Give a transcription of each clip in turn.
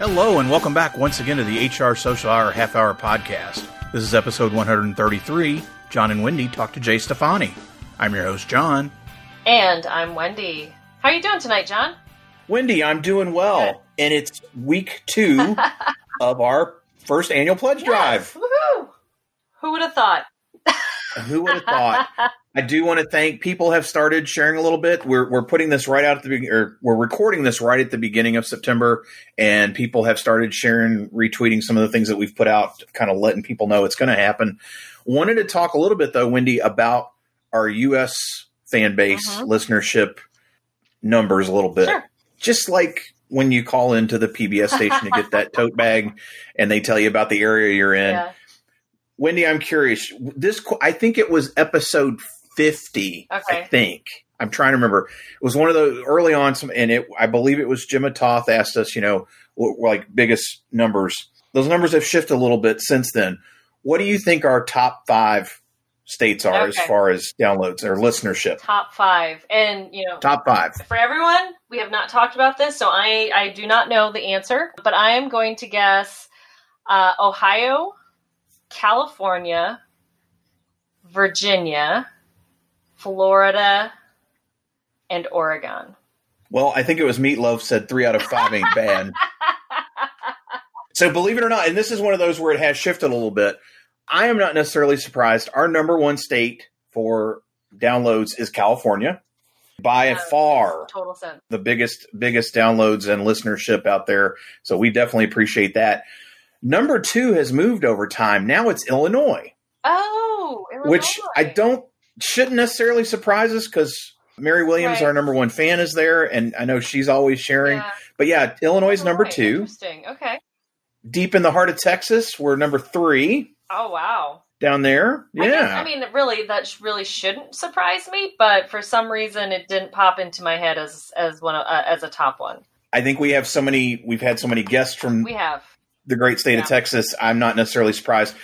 Hello, and welcome back once again to the HR Social Hour Half Hour Podcast. This is episode 133. Jon and Wendy talk to Jay Stephany. I'm your host, Jon. And I'm Wendy. How are you doing tonight, Jon? Wendy, I'm doing well, and it's week two of our first annual pledge drive. Woohoo! Who would have thought? Who would have thought? I do want to thank people have started sharing a little bit. We're we're putting this right out at the beginning, or we're recording this right at the beginning of September, and people have started sharing, retweeting some of the things that we've put out, kind of letting people know it's going to happen. Wanted to talk a little bit though, Wendy, about our U.S. fan base Mhm. listenership numbers a little bit. Sure. Just like when you call into the PBS station to get that tote bag, and they tell you about the area you're in. Yeah. Wendy, I'm curious. This I think it was episode 50. I think I'm trying to remember. It was one of the early on, some, and it I believe it was Jim Toth asked us, you know, what like biggest numbers. Those numbers have shifted a little bit since then. What do you think our top five states are as far as downloads or listenership? Top five. And, you know, Top five. for everyone, we have not talked about this, so I, I do not know the answer, but I am going to guess uh, Ohio, California, Virginia, Florida, and Oregon. Well, I think it was Meatloaf said three out of five ain't bad. So believe it or not, and this is one of those where it has shifted a little bit. I am not necessarily surprised. Our number one state for downloads is California. By Yeah. far Total sense. the biggest biggest downloads and listenership out there. So we definitely appreciate that. Number two has moved over time. Now it's Illinois, Oh, which I don't shouldn't necessarily surprise us because Mary Williams, Right. our number one fan, is there, and I know she's always sharing. Yeah. But yeah, Illinois is number two. Interesting. Okay. Deep in the heart of Texas, we're number three Oh wow. down there. I, Yeah. guess, I mean, really, that really shouldn't surprise me, but for some reason, it didn't pop into my head as as one of- uh, as a top one. I think we have so many. We've had so many guests from We have the great state of Texas. I'm not necessarily surprised.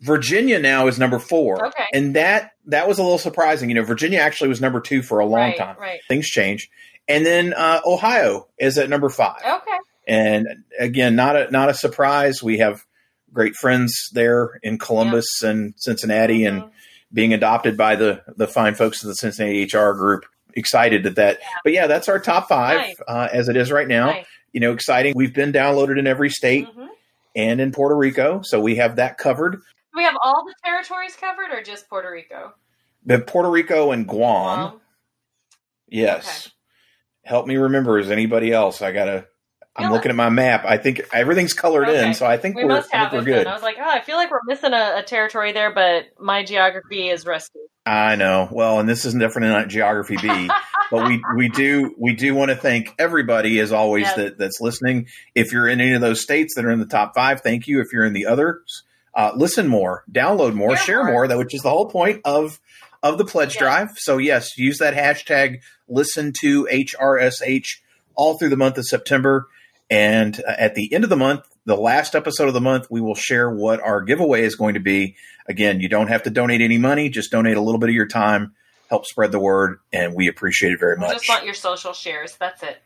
Virginia now is number four, Okay. and that that was a little surprising. You know, Virginia actually was number two for a long right, time. right. Things change, and then uh, Ohio is at number five. Okay. And again, not a not a surprise. We have great friends there in Columbus and Cincinnati, and Mhm. being adopted by the the fine folks of the Cincinnati HR group. Excited at that, but yeah, that's our top five Nice. uh, as it is right now. Nice. You know, exciting. We've been downloaded in every state Mhm. And in Puerto Rico, so we have that covered. We have all the territories covered, or just Puerto Rico? But Puerto Rico and Guam, Guam? yes. Help me remember. Is anybody else? I gotta. I'm looking at my map. I think everything's colored in, so I think We are must I think we're good. Then. I was like, oh, I feel like we're missing a, a territory there, but my geography is rusty. I know. Well, and this isn't different not geography B, but we we do we do want to thank everybody as always Yes. that that's listening. If you're in any of those states that are in the top five, thank you. If you're in the others, uh, listen more, download more, share more. more. That which is the whole point of of the pledge Yes. drive. So yes, use that hashtag listen to HRSH all through the month of September. And uh, at the end of the month, the last episode of the month, we will share what our giveaway is going to be. Again, you don't have to donate any money, just donate a little bit of your time, help spread the word, and we appreciate it very We much. just want your social shares. That's it.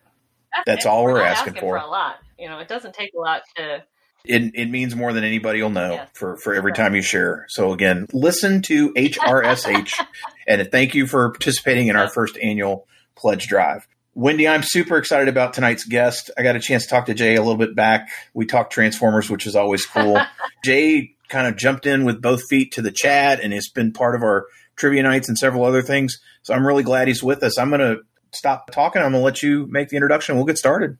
That's it. all we're not asking for. a lot. You know, it doesn't take a lot to. It, it means more than anybody will know Yes. for, for every Right. time you share. So again, listen to HRSH and thank you for participating in our first annual pledge drive. Wendy, I'm super excited about tonight's guest. I got a chance to talk to Jay a little bit back. We talked Transformers, which is always cool. Jay kind of jumped in with both feet to the chat and has been part of our trivia nights and several other things. So I'm really glad he's with us. I'm going to stop talking. I'm going to let you make the introduction. We'll get started.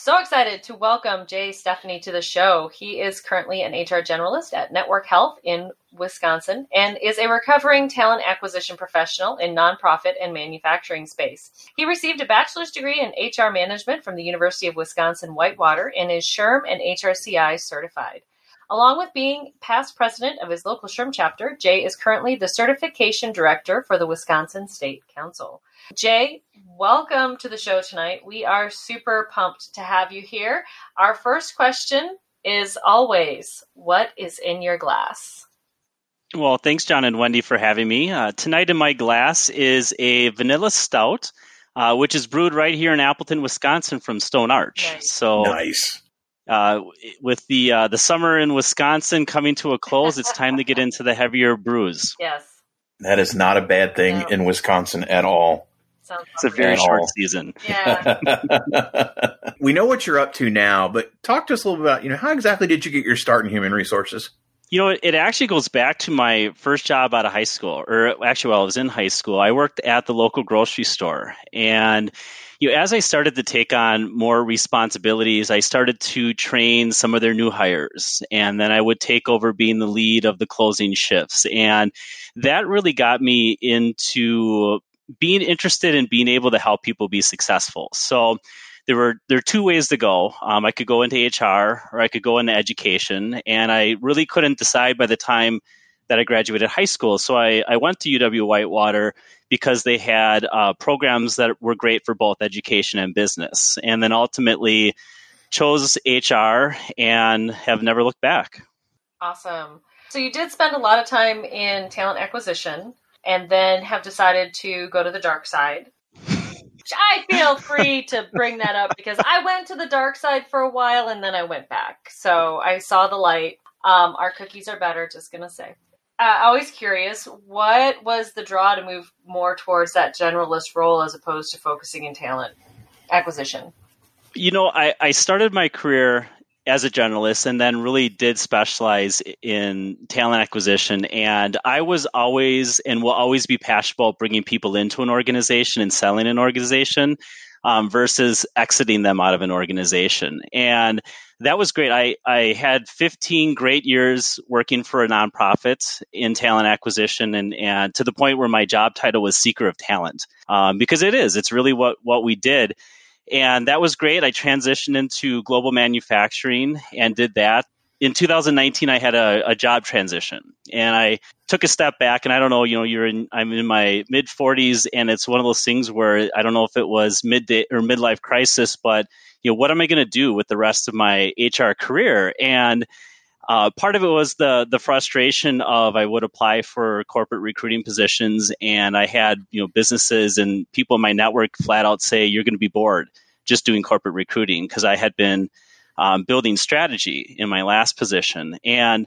So excited to welcome Jay Stephany to the show. He is currently an HR generalist at Network Health in Wisconsin and is a recovering talent acquisition professional in nonprofit and manufacturing space. He received a bachelor's degree in HR management from the University of Wisconsin Whitewater and is SHRM and HRCI certified. Along with being past president of his local SHRM chapter, Jay is currently the certification director for the Wisconsin State Council. Jay, welcome to the show tonight. We are super pumped to have you here. Our first question is always what is in your glass? Well, thanks, Jon and Wendy, for having me. Uh, tonight in my glass is a vanilla stout, uh, which is brewed right here in Appleton, Wisconsin from Stone Arch. Nice. So Nice. Uh, with the uh, the summer in Wisconsin coming to a close, it's time to get into the heavier brews. Yes. That is not a bad thing No. in Wisconsin at all. Sounds It's a very short all. season. yeah. we know what you're up to now, but talk to us a little bit about, you know, how exactly did you get your start in human resources? You know, it actually goes back to my first job out of high school, or actually, while I was in high school, I worked at the local grocery store. And, you know, as I started to take on more responsibilities, I started to train some of their new hires. And then I would take over being the lead of the closing shifts. And that really got me into being interested in being able to help people be successful. So, there were there are two ways to go. Um, I could go into HR or I could go into education, and I really couldn't decide by the time that I graduated high school. So I, I went to UW Whitewater because they had uh, programs that were great for both education and business, and then ultimately chose HR and have never looked back. Awesome. So you did spend a lot of time in talent acquisition and then have decided to go to the dark side. I feel free to bring that up because I went to the dark side for a while and then I went back. So I saw the light. Um, our cookies are better, just gonna say. Uh, always curious, what was the draw to move more towards that generalist role as opposed to focusing in talent acquisition? You know, I, I started my career as a journalist and then really did specialize in talent acquisition. And I was always and will always be passionate about bringing people into an organization and selling an organization um, versus exiting them out of an organization. And that was great. I, I had 15 great years working for a nonprofit in talent acquisition and, and to the point where my job title was Seeker of Talent um, because it is. It's really what, what we did and that was great. I transitioned into global manufacturing and did that. In 2019, I had a, a, job transition, and I took a step back. And I don't know, you know, you're in. I'm in my mid 40s, and it's one of those things where I don't know if it was mid or midlife crisis, but you know, what am I going to do with the rest of my HR career? And uh, part of it was the the frustration of I would apply for corporate recruiting positions, and I had you know businesses and people in my network flat out say you're going to be bored just doing corporate recruiting because I had been um, building strategy in my last position. And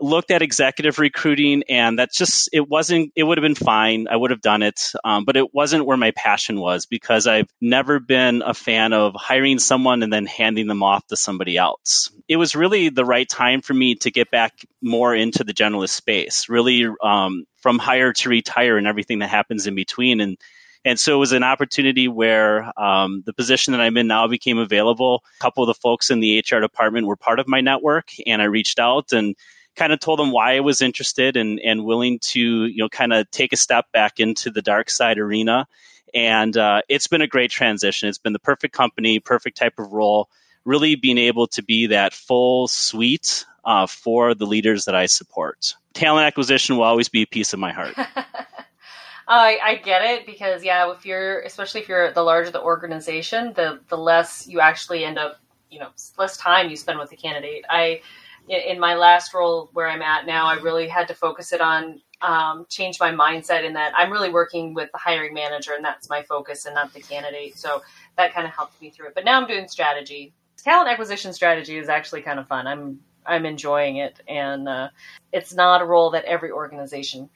looked at executive recruiting and that just it wasn't it would have been fine. I would have done it um, but it wasn't where my passion was because i've never been a fan of hiring someone and then handing them off to somebody else. It was really the right time for me to get back more into the generalist space really um, from hire to retire and everything that happens in between. And and so it was an opportunity where um, the position that I'm in now became available. A couple of the folks in the HR department were part of my network, and I reached out and kind of told them why I was interested and, and willing to, you know, kind of take a step back into the dark side arena. And uh, it's been a great transition. It's been the perfect company, perfect type of role, really being able to be that full suite uh, for the leaders that I support. Talent acquisition will always be a piece of my heart. I, I get it because yeah, if you're especially if you're the larger the organization, the the less you actually end up, you know, less time you spend with the candidate. I in my last role where I'm at now, I really had to focus it on um, change my mindset in that I'm really working with the hiring manager and that's my focus and not the candidate. So that kind of helped me through it. But now I'm doing strategy. Talent acquisition strategy is actually kind of fun. I'm I'm enjoying it, and uh, it's not a role that every organization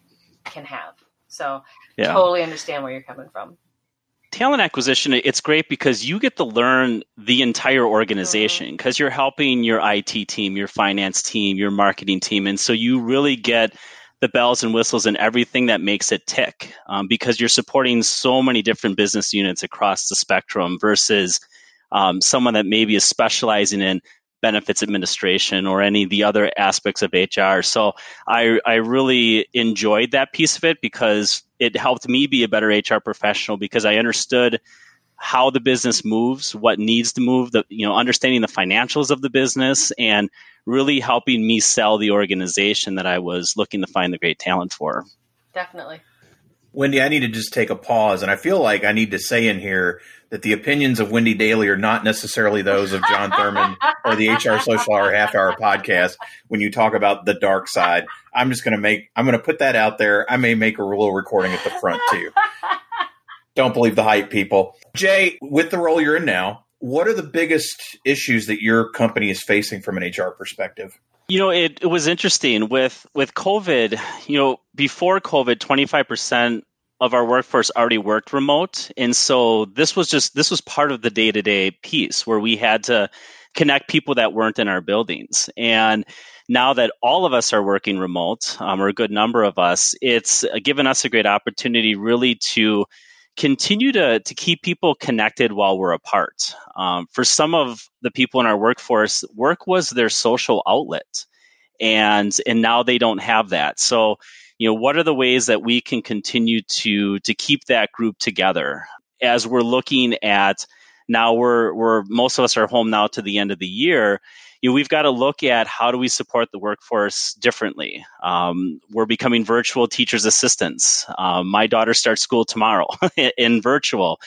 can have. So Yeah. totally understand where you're coming from. Talent acquisition it's great because you get to learn the entire organization because you're helping your IT team, your finance team, your marketing team, and so you really get the bells and whistles and everything that makes it tick um, because you're supporting so many different business units across the spectrum versus um, someone that maybe is specializing in benefits administration or any of the other aspects of HR. So I, I really enjoyed that piece of it because it helped me be a better HR professional because I understood how the business moves, what needs to move, the you know, understanding the financials of the business and really helping me sell the organization that I was looking to find the great talent for. Definitely. Wendy, I need to just take a pause, and I feel like I need to say in here that the opinions of Wendy Dailey are not necessarily those of Jon Thurman or the HR Social Hour Half Hour podcast when you talk about the dark side. I'm just going to make, I'm going to put that out there. I may make a little recording at the front too. Don't believe the hype, people. Jay, with the role you're in now, what are the biggest issues that your company is facing from an HR perspective? You know, it, it was interesting with with COVID. You know, before COVID, twenty five percent of our workforce already worked remote, and so this was just this was part of the day to day piece where we had to connect people that weren't in our buildings. And now that all of us are working remote, um, or a good number of us, it's given us a great opportunity really to continue to, to keep people connected while we're apart. Um, for some of the people in our workforce, work was their social outlet. And, and now they don't have that. So, you know, what are the ways that we can continue to, to keep that group together as we're looking at now we're, we're, most of us are home now to the end of the year you know, we've got to look at how do we support the workforce differently. Um, we're becoming virtual teachers assistants. Um, my daughter starts school tomorrow in virtual.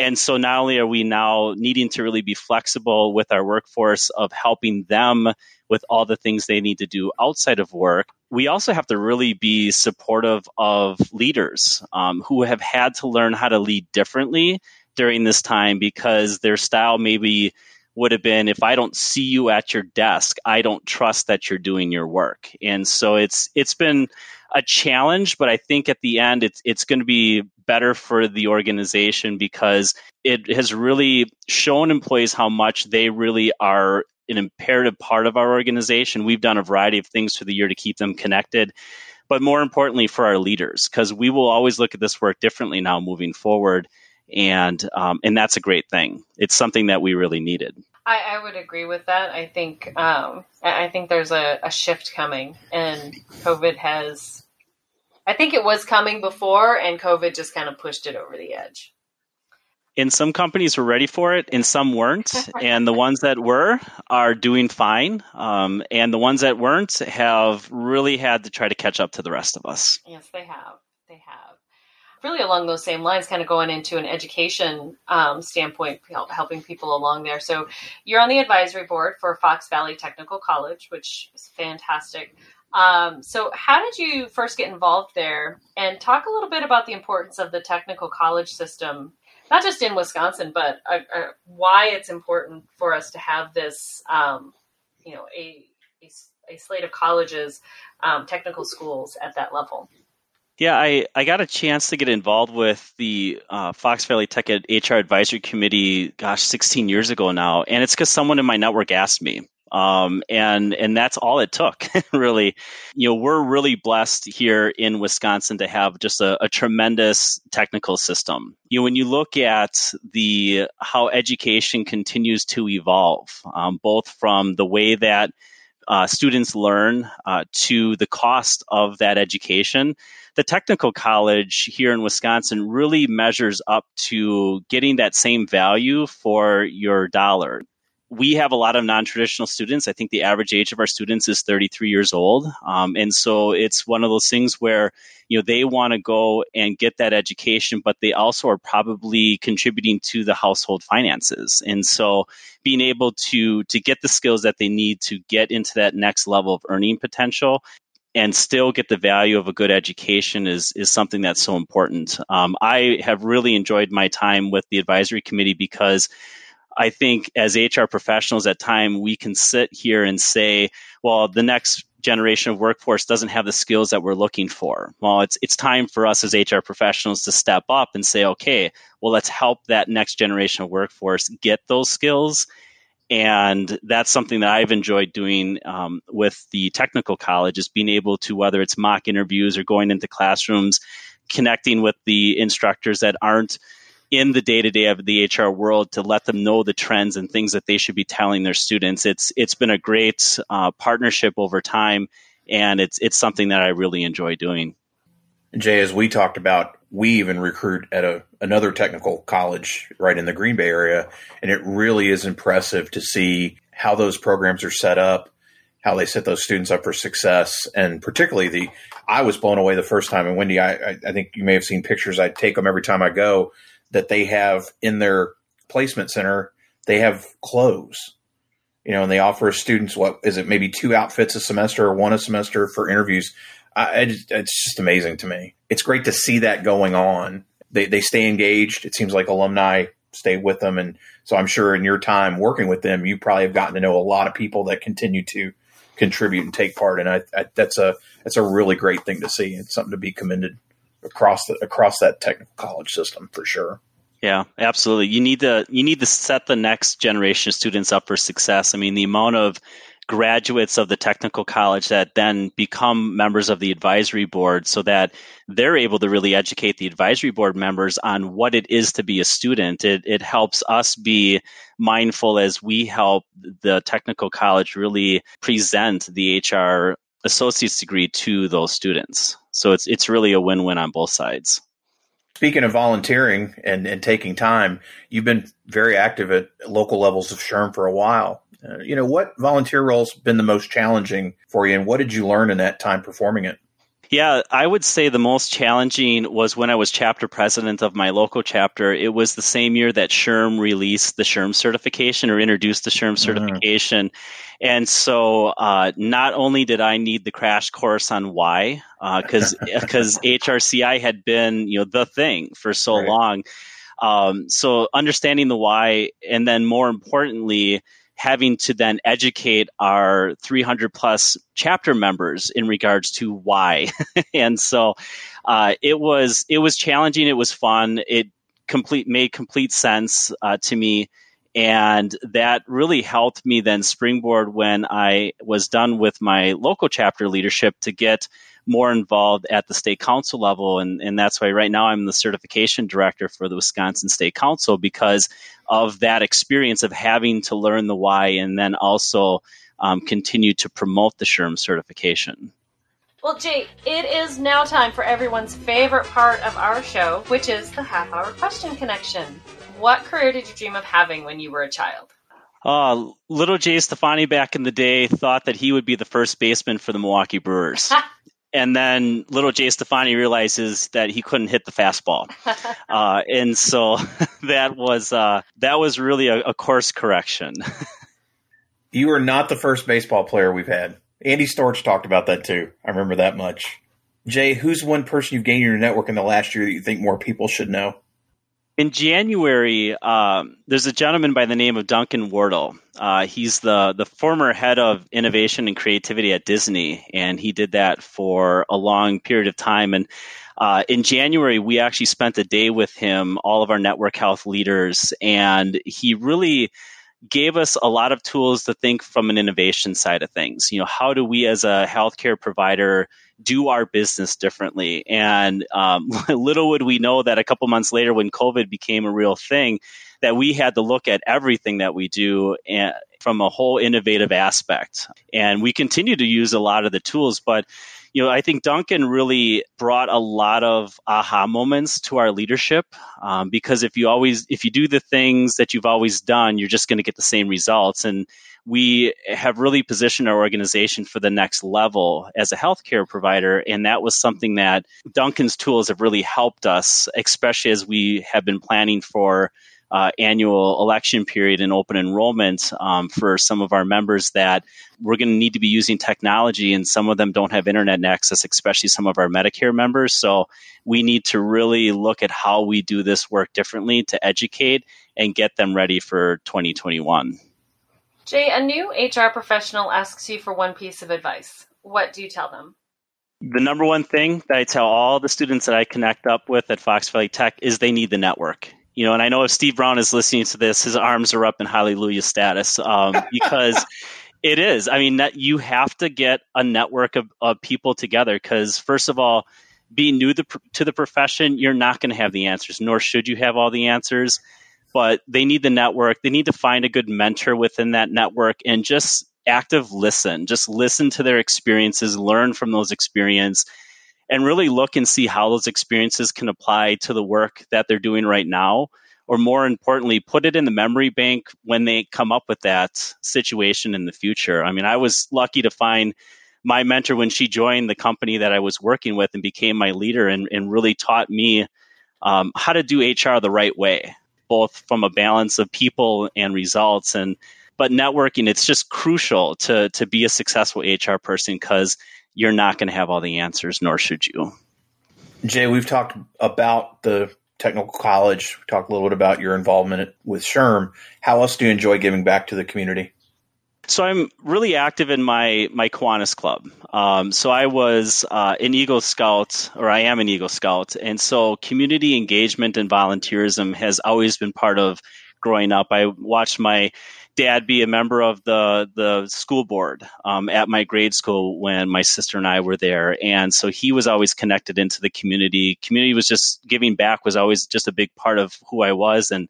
And so not only are we now needing to really be flexible with our workforce of helping them with all the things they need to do outside of work, we also have to really be supportive of leaders um, who have had to learn how to lead differently during this time because their style maybe would have been if I don't see you at your desk, I don't trust that you're doing your work. And so it's it's been a challenge, but I think at the end it's it's going to be better for the organization because it has really shown employees how much they really are an imperative part of our organization. We've done a variety of things through the year to keep them connected, but more importantly for our leaders because we will always look at this work differently now moving forward and um, and that's a great thing. It's something that we really needed. I, I would agree with that. I think um, I think there's a, a shift coming, and COVID has. I think it was coming before, and COVID just kind of pushed it over the edge. And some companies were ready for it, and some weren't. and the ones that were are doing fine, um, and the ones that weren't have really had to try to catch up to the rest of us. Yes, they have. They have really along those same lines, kind of going into an education um, standpoint, helping people along there. So you're on the advisory board for Fox Valley Technical College, which is fantastic. Um, so how did you first get involved there? And talk a little bit about the importance of the technical college system, not just in Wisconsin, but uh, uh, why it's important for us to have this, um, you know, a, a, a, slate of colleges, um, technical schools at that level. Yeah, I, I got a chance to get involved with the uh, Fox Valley Tech HR Advisory Committee, gosh, 16 years ago now, and it's because someone in my network asked me. Um, and and that's all it took, really. You know, we're really blessed here in Wisconsin to have just a, a tremendous technical system. You know, when you look at the how education continues to evolve, um, both from the way that uh, students learn uh, to the cost of that education the technical college here in Wisconsin really measures up to getting that same value for your dollar. We have a lot of non traditional students. I think the average age of our students is 33 years old. Um, and so it's one of those things where, you know, they want to go and get that education, but they also are probably contributing to the household finances. And so being able to, to get the skills that they need to get into that next level of earning potential and still get the value of a good education is is something that's so important. Um, I have really enjoyed my time with the advisory committee because I think as HR professionals at time we can sit here and say, well, the next generation of workforce doesn't have the skills that we're looking for. Well, it's it's time for us as HR professionals to step up and say, okay, well, let's help that next generation of workforce get those skills and that's something that I've enjoyed doing um, with the technical college is being able to whether it's mock interviews or going into classrooms, connecting with the instructors that aren't in the day to day of the HR world to let them know the trends and things that they should be telling their students. It's it's been a great uh, partnership over time, and it's it's something that I really enjoy doing. Jay, as we talked about, we even recruit at a another technical college right in the Green Bay area, and it really is impressive to see how those programs are set up, how they set those students up for success, and particularly the. I was blown away the first time, and Wendy, I, I think you may have seen pictures. I take them every time I go that they have in their placement center. They have clothes, you know, and they offer students what is it, maybe two outfits a semester or one a semester for interviews I, it's just amazing to me. It's great to see that going on. They, they stay engaged. It seems like alumni stay with them, and so I'm sure in your time working with them, you probably have gotten to know a lot of people that continue to contribute and take part. And I, I that's a that's a really great thing to see. It's something to be commended across the across that technical college system for sure. Yeah, absolutely. You need to you need to set the next generation of students up for success. I mean, the amount of graduates of the technical college that then become members of the advisory board so that they're able to really educate the advisory board members on what it is to be a student. It, it helps us be mindful as we help the technical college really present the HR associate's degree to those students. So it's it's really a win-win on both sides. Speaking of volunteering and, and taking time, you've been very active at local levels of SHRM for a while. Uh, you know, what volunteer roles been the most challenging for you, and what did you learn in that time performing it? Yeah, I would say the most challenging was when I was chapter president of my local chapter. It was the same year that SHRM released the SHRM certification or introduced the SHRM mm-hmm. certification. Mm. And so uh, not only did I need the crash course on why, because uh, because HRCI had been you know the thing for so right. long. Um, so understanding the why, and then more importantly, having to then educate our 300 plus chapter members in regards to why. and so uh, it was it was challenging. It was fun. It complete made complete sense uh, to me. And that really helped me then springboard when I was done with my local chapter leadership to get more involved at the state council level. And, and that's why right now I'm the certification director for the Wisconsin State Council because of that experience of having to learn the why and then also um, continue to promote the SHRM certification. Well, Jay, it is now time for everyone's favorite part of our show, which is the half hour question connection. What career did you dream of having when you were a child? Uh, little Jay Stephany back in the day thought that he would be the first baseman for the Milwaukee Brewers. and then little Jay Stephany realizes that he couldn't hit the fastball, uh, and so that was uh, that was really a, a course correction. you are not the first baseball player we've had. Andy Storch talked about that too. I remember that much. Jay, who's one person you've gained in your network in the last year that you think more people should know? in January, um, there's a gentleman by the name of Duncan Wardle. Uh, he's the the former head of innovation and creativity at Disney, and he did that for a long period of time. And uh, in January, we actually spent a day with him, all of our network health leaders, and he really gave us a lot of tools to think from an innovation side of things. You know, how do we as a healthcare provider do our business differently. And um, little would we know that a couple months later, when COVID became a real thing, that we had to look at everything that we do and, from a whole innovative aspect. And we continue to use a lot of the tools, but you know, I think Duncan really brought a lot of aha moments to our leadership um, because if you always if you do the things that you've always done, you're just going to get the same results. And we have really positioned our organization for the next level as a healthcare provider. And that was something that Duncan's tools have really helped us, especially as we have been planning for uh, annual election period and open enrollment um, for some of our members that we're going to need to be using technology and some of them don't have internet access especially some of our medicare members so we need to really look at how we do this work differently to educate and get them ready for 2021 Jay, a new HR professional asks you for one piece of advice. What do you tell them? The number one thing that I tell all the students that I connect up with at Fox Valley Tech is they need the network. You know, and I know if Steve Brown is listening to this, his arms are up in hallelujah status um, because it is. I mean, you have to get a network of, of people together because, first of all, being new to the profession, you're not going to have the answers, nor should you have all the answers but they need the network. They need to find a good mentor within that network and just active listen. Just listen to their experiences, learn from those experiences, and really look and see how those experiences can apply to the work that they're doing right now. Or more importantly, put it in the memory bank when they come up with that situation in the future. I mean, I was lucky to find my mentor when she joined the company that I was working with and became my leader and, and really taught me um, how to do HR the right way both from a balance of people and results and but networking it's just crucial to to be a successful hr person because you're not going to have all the answers nor should you jay we've talked about the Technical College. We talked a little bit about your involvement with SHRM. How else do you enjoy giving back to the community? So I'm really active in my my Kiwanis club. Um, so I was uh, an Eagle Scout, or I am an Eagle Scout, and so community engagement and volunteerism has always been part of growing up. I watched my dad be a member of the the school board um, at my grade school when my sister and I were there, and so he was always connected into the community. Community was just giving back was always just a big part of who I was, and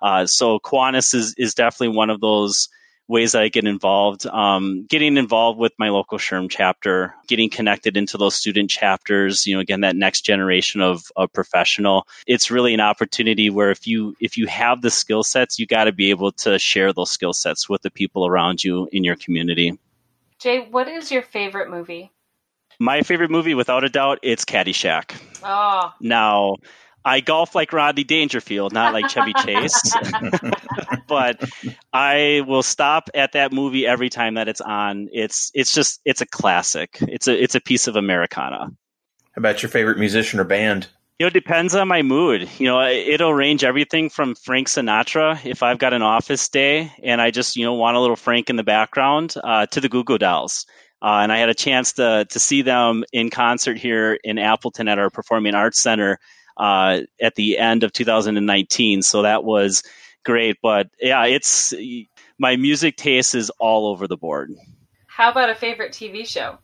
uh, so Kiwanis is is definitely one of those ways that I get involved. Um, getting involved with my local SHRM chapter, getting connected into those student chapters. You know, again, that next generation of, of professional. It's really an opportunity where if you if you have the skill sets, you got to be able to share those skill sets with the people around you in your community. Jay, what is your favorite movie? My favorite movie, without a doubt, it's Caddyshack. Oh. Now, I golf like Rodney Dangerfield, not like Chevy Chase. but I will stop at that movie every time that it's on. It's it's just it's a classic. It's a it's a piece of Americana. How about your favorite musician or band? You know, it depends on my mood. You know, it'll range everything from Frank Sinatra if I've got an office day and I just you know want a little Frank in the background, uh, to the Goo Goo Dolls. Uh, and I had a chance to to see them in concert here in Appleton at our Performing Arts Center uh, at the end of 2019. So that was great. But yeah, it's my music taste is all over the board. How about a favorite TV show?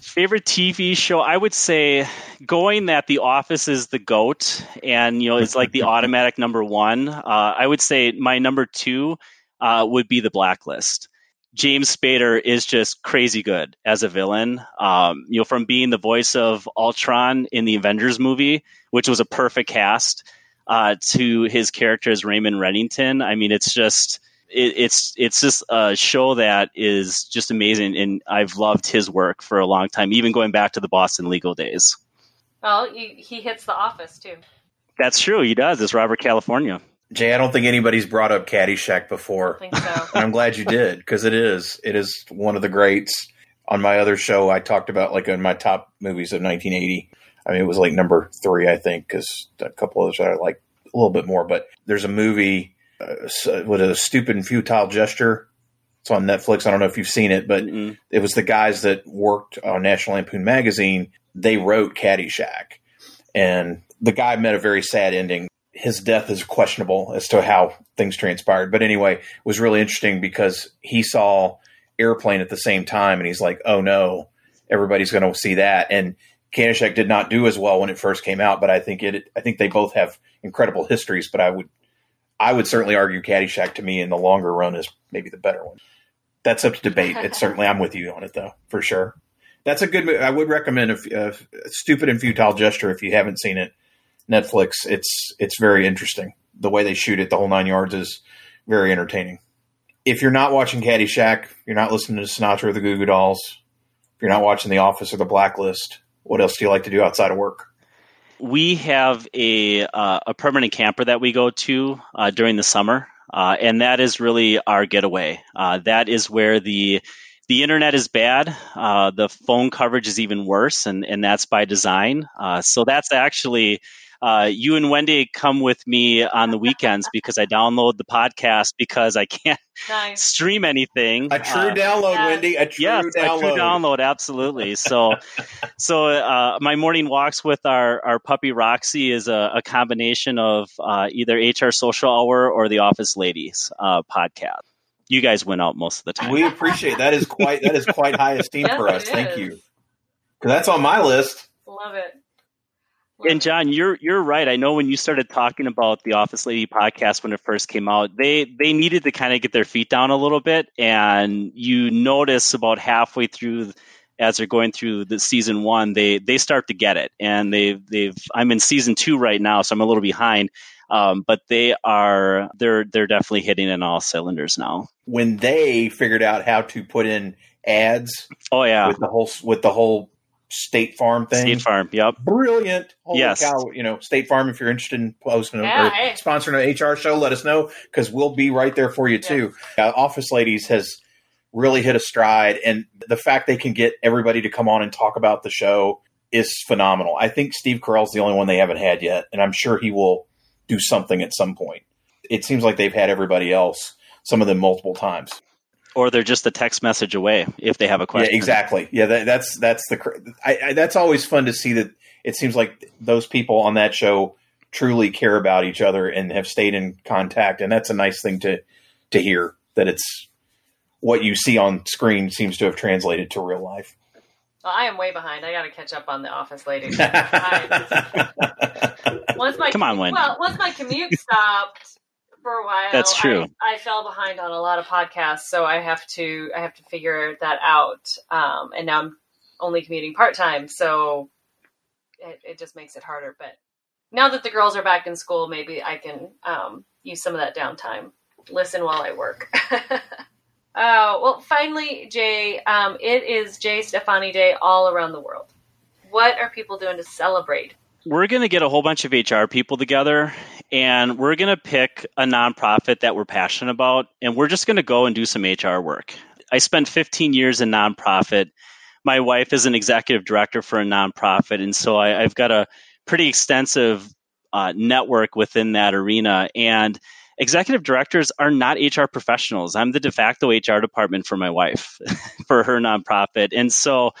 Favorite TV show, I would say going that The Office is the GOAT and, you know, it's like the automatic number one. Uh, I would say my number two uh, would be The Blacklist. James Spader is just crazy good as a villain. Um, you know, from being the voice of Ultron in the Avengers movie, which was a perfect cast, uh, to his character as Raymond Reddington. I mean, it's just it, it's it's just a show that is just amazing, and I've loved his work for a long time, even going back to the Boston legal days. Well, he, he hits the office too. That's true. He does. It's Robert California. Jay, I don't think anybody's brought up Caddyshack before. I think so. and I'm glad you did because it is it is one of the greats. On my other show, I talked about like in my top movies of 1980. I mean, it was like number three, I think, because a couple others I like a little bit more. But there's a movie uh, with a stupid and futile gesture. It's on Netflix. I don't know if you've seen it, but mm-hmm. it was the guys that worked on National Lampoon magazine. They wrote Caddyshack, and the guy met a very sad ending his death is questionable as to how things transpired. But anyway, it was really interesting because he saw Airplane at the same time, and he's like, "Oh no, everybody's going to see that." And Caddyshack did not do as well when it first came out, but I think it. I think they both have incredible histories. But I would, I would certainly argue Caddyshack to me in the longer run is maybe the better one. That's up to debate. It's certainly I'm with you on it though, for sure. That's a good. I would recommend a, a stupid and futile gesture if you haven't seen it Netflix. It's it's very interesting. The way they shoot it, the whole nine yards is very entertaining. If you're not watching Caddyshack, you're not listening to Sinatra or the Goo Goo Dolls. If you're not watching The Office or The Blacklist, what else do you like to do outside of work? We have a uh, a permanent camper that we go to uh, during the summer, uh, and that is really our getaway. Uh, that is where the the internet is bad. Uh, the phone coverage is even worse, and, and that's by design. Uh, so that's actually uh, you and Wendy come with me on the weekends because I download the podcast because I can't nice. stream anything. A true uh, download, yes. Wendy. A true yes, download. a true download. Absolutely. So, so uh, my morning walks with our our puppy Roxy is a, a combination of uh, either HR Social Hour or the Office Ladies uh, podcast. You guys went out most of the time. We appreciate that. Is quite that is quite high esteem yes, for us. Thank you. Because that's on my list. Love it. And Jon, you're you're right. I know when you started talking about the Office Lady podcast when it first came out, they they needed to kind of get their feet down a little bit, and you notice about halfway through as they're going through the season one, they they start to get it, and they've they've. I'm in season two right now, so I'm a little behind. Um, but they are they're they're definitely hitting in all cylinders now. When they figured out how to put in ads, oh yeah, with the whole with the whole State Farm thing. State Farm, yep. Brilliant. Holy yes. cow. You know, State Farm, if you're interested in posting yeah, or hey. sponsoring an HR show, let us know because we'll be right there for you too. Uh, Office Ladies has really hit a stride, and the fact they can get everybody to come on and talk about the show is phenomenal. I think Steve Carell's the only one they haven't had yet, and I'm sure he will do something at some point. It seems like they've had everybody else, some of them multiple times. Or they're just a text message away if they have a question. Yeah, exactly. Yeah, that, that's that's the I, I, that's always fun to see that. It seems like those people on that show truly care about each other and have stayed in contact, and that's a nice thing to to hear. That it's what you see on screen seems to have translated to real life. Well, I am way behind. I got to catch up on The Office later. once my come on, Wendy. Well, once my commute stopped for a while, that's true. I, I, fell behind on a lot of podcasts, so I have to I have to figure that out. Um, and now I'm only commuting part time, so it, it, just makes it harder. But now that the girls are back in school, maybe I can um, use some of that downtime, listen while I work. Uh, well, finally, Jay, um, it is Jay Stephany Day all around the world. What are people doing to celebrate? We're going to get a whole bunch of HR people together and we're going to pick a nonprofit that we're passionate about and we're just going to go and do some HR work. I spent 15 years in nonprofit. My wife is an executive director for a nonprofit, and so I, have got a pretty extensive uh, network within that arena. And executive directors are not HR professionals. I'm the de facto HR department for my wife, for her nonprofit. And so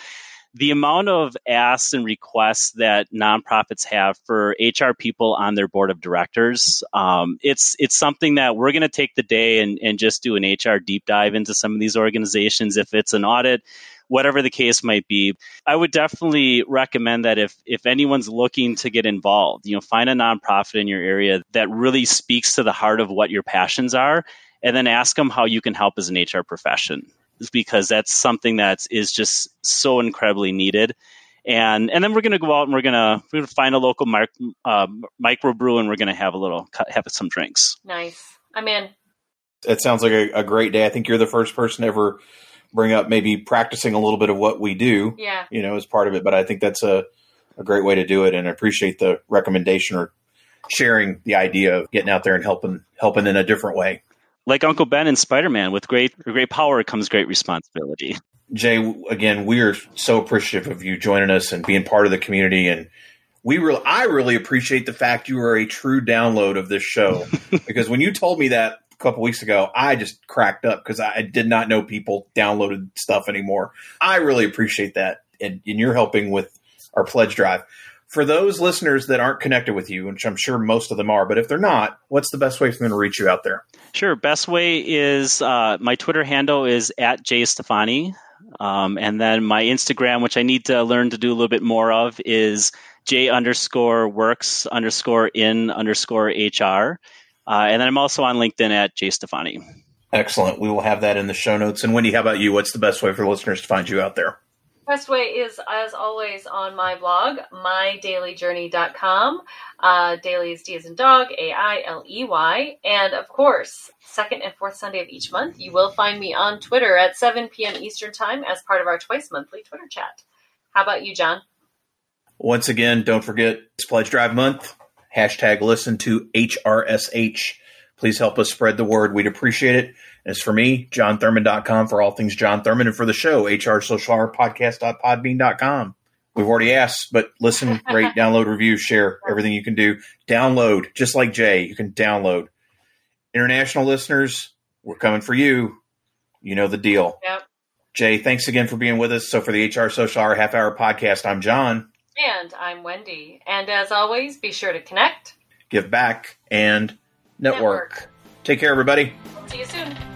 the amount of asks and requests that nonprofits have for HR people on their board of directors, um, it's it's something that we're going to take the day and, and just do an HR deep dive into some of these organizations. If it's an audit, whatever the case might be. I would definitely recommend that if if anyone's looking to get involved, you know, find a nonprofit in your area that really speaks to the heart of what your passions are, and then ask them how you can help as an HR profession, because that's something that is just so incredibly needed. And and then we're going to go out and we're going to we're going to find a local mic, uh, microbrew and we're going to have a little have some drinks. Nice. I'm in. It sounds like a, a, great day. I think you're the first person ever bring up maybe practicing a little bit of what we do, yeah. you know, as part of it. But I think that's a, a great way to do it. And I appreciate the recommendation or sharing the idea of getting out there and helping, helping in a different way. Like Uncle Ben and Spider-Man with great, great power comes great responsibility. Jay, again, we are so appreciative of you joining us and being part of the community. And we really, I really appreciate the fact you are a true download of this show because when you told me that a couple weeks ago, I just cracked up because I did not know people downloaded stuff anymore. I really appreciate that, and, and you're helping with our pledge drive. For those listeners that aren't connected with you, which I'm sure most of them are, but if they're not, what's the best way for them to reach you out there? Sure. Best way is uh, my Twitter handle is at Jay Stephany. Um, and then my Instagram, which I need to learn to do a little bit more of, is J underscore works underscore in underscore HR. Uh, and then I'm also on LinkedIn at Jay Stephany. Excellent. We will have that in the show notes. And Wendy, how about you? What's the best way for listeners to find you out there? Best way is, as always, on my blog, mydaileyjourney.com. Uh, daily is D as in dog, A I L E Y. And of course, second and fourth Sunday of each month, you will find me on Twitter at 7 p.m. Eastern Time as part of our twice monthly Twitter chat. How about you, Jon? Once again, don't forget it's Pledge Drive Month hashtag listen to HRSH. Please help us spread the word. We'd appreciate it. As for me, jonthurman.com for all things Jon Thurman, and for the show, HR Social Hour Podcast.podbean.com. We've already asked, but listen, rate, download, review, share everything you can do. Download, just like Jay, you can download. International listeners, we're coming for you. You know the deal. Yep. Jay, thanks again for being with us. So for the HR Social Hour Half Hour Podcast, I'm Jon. And I'm Wendy. And as always, be sure to connect, give back, and network. network. Take care, everybody. See you soon.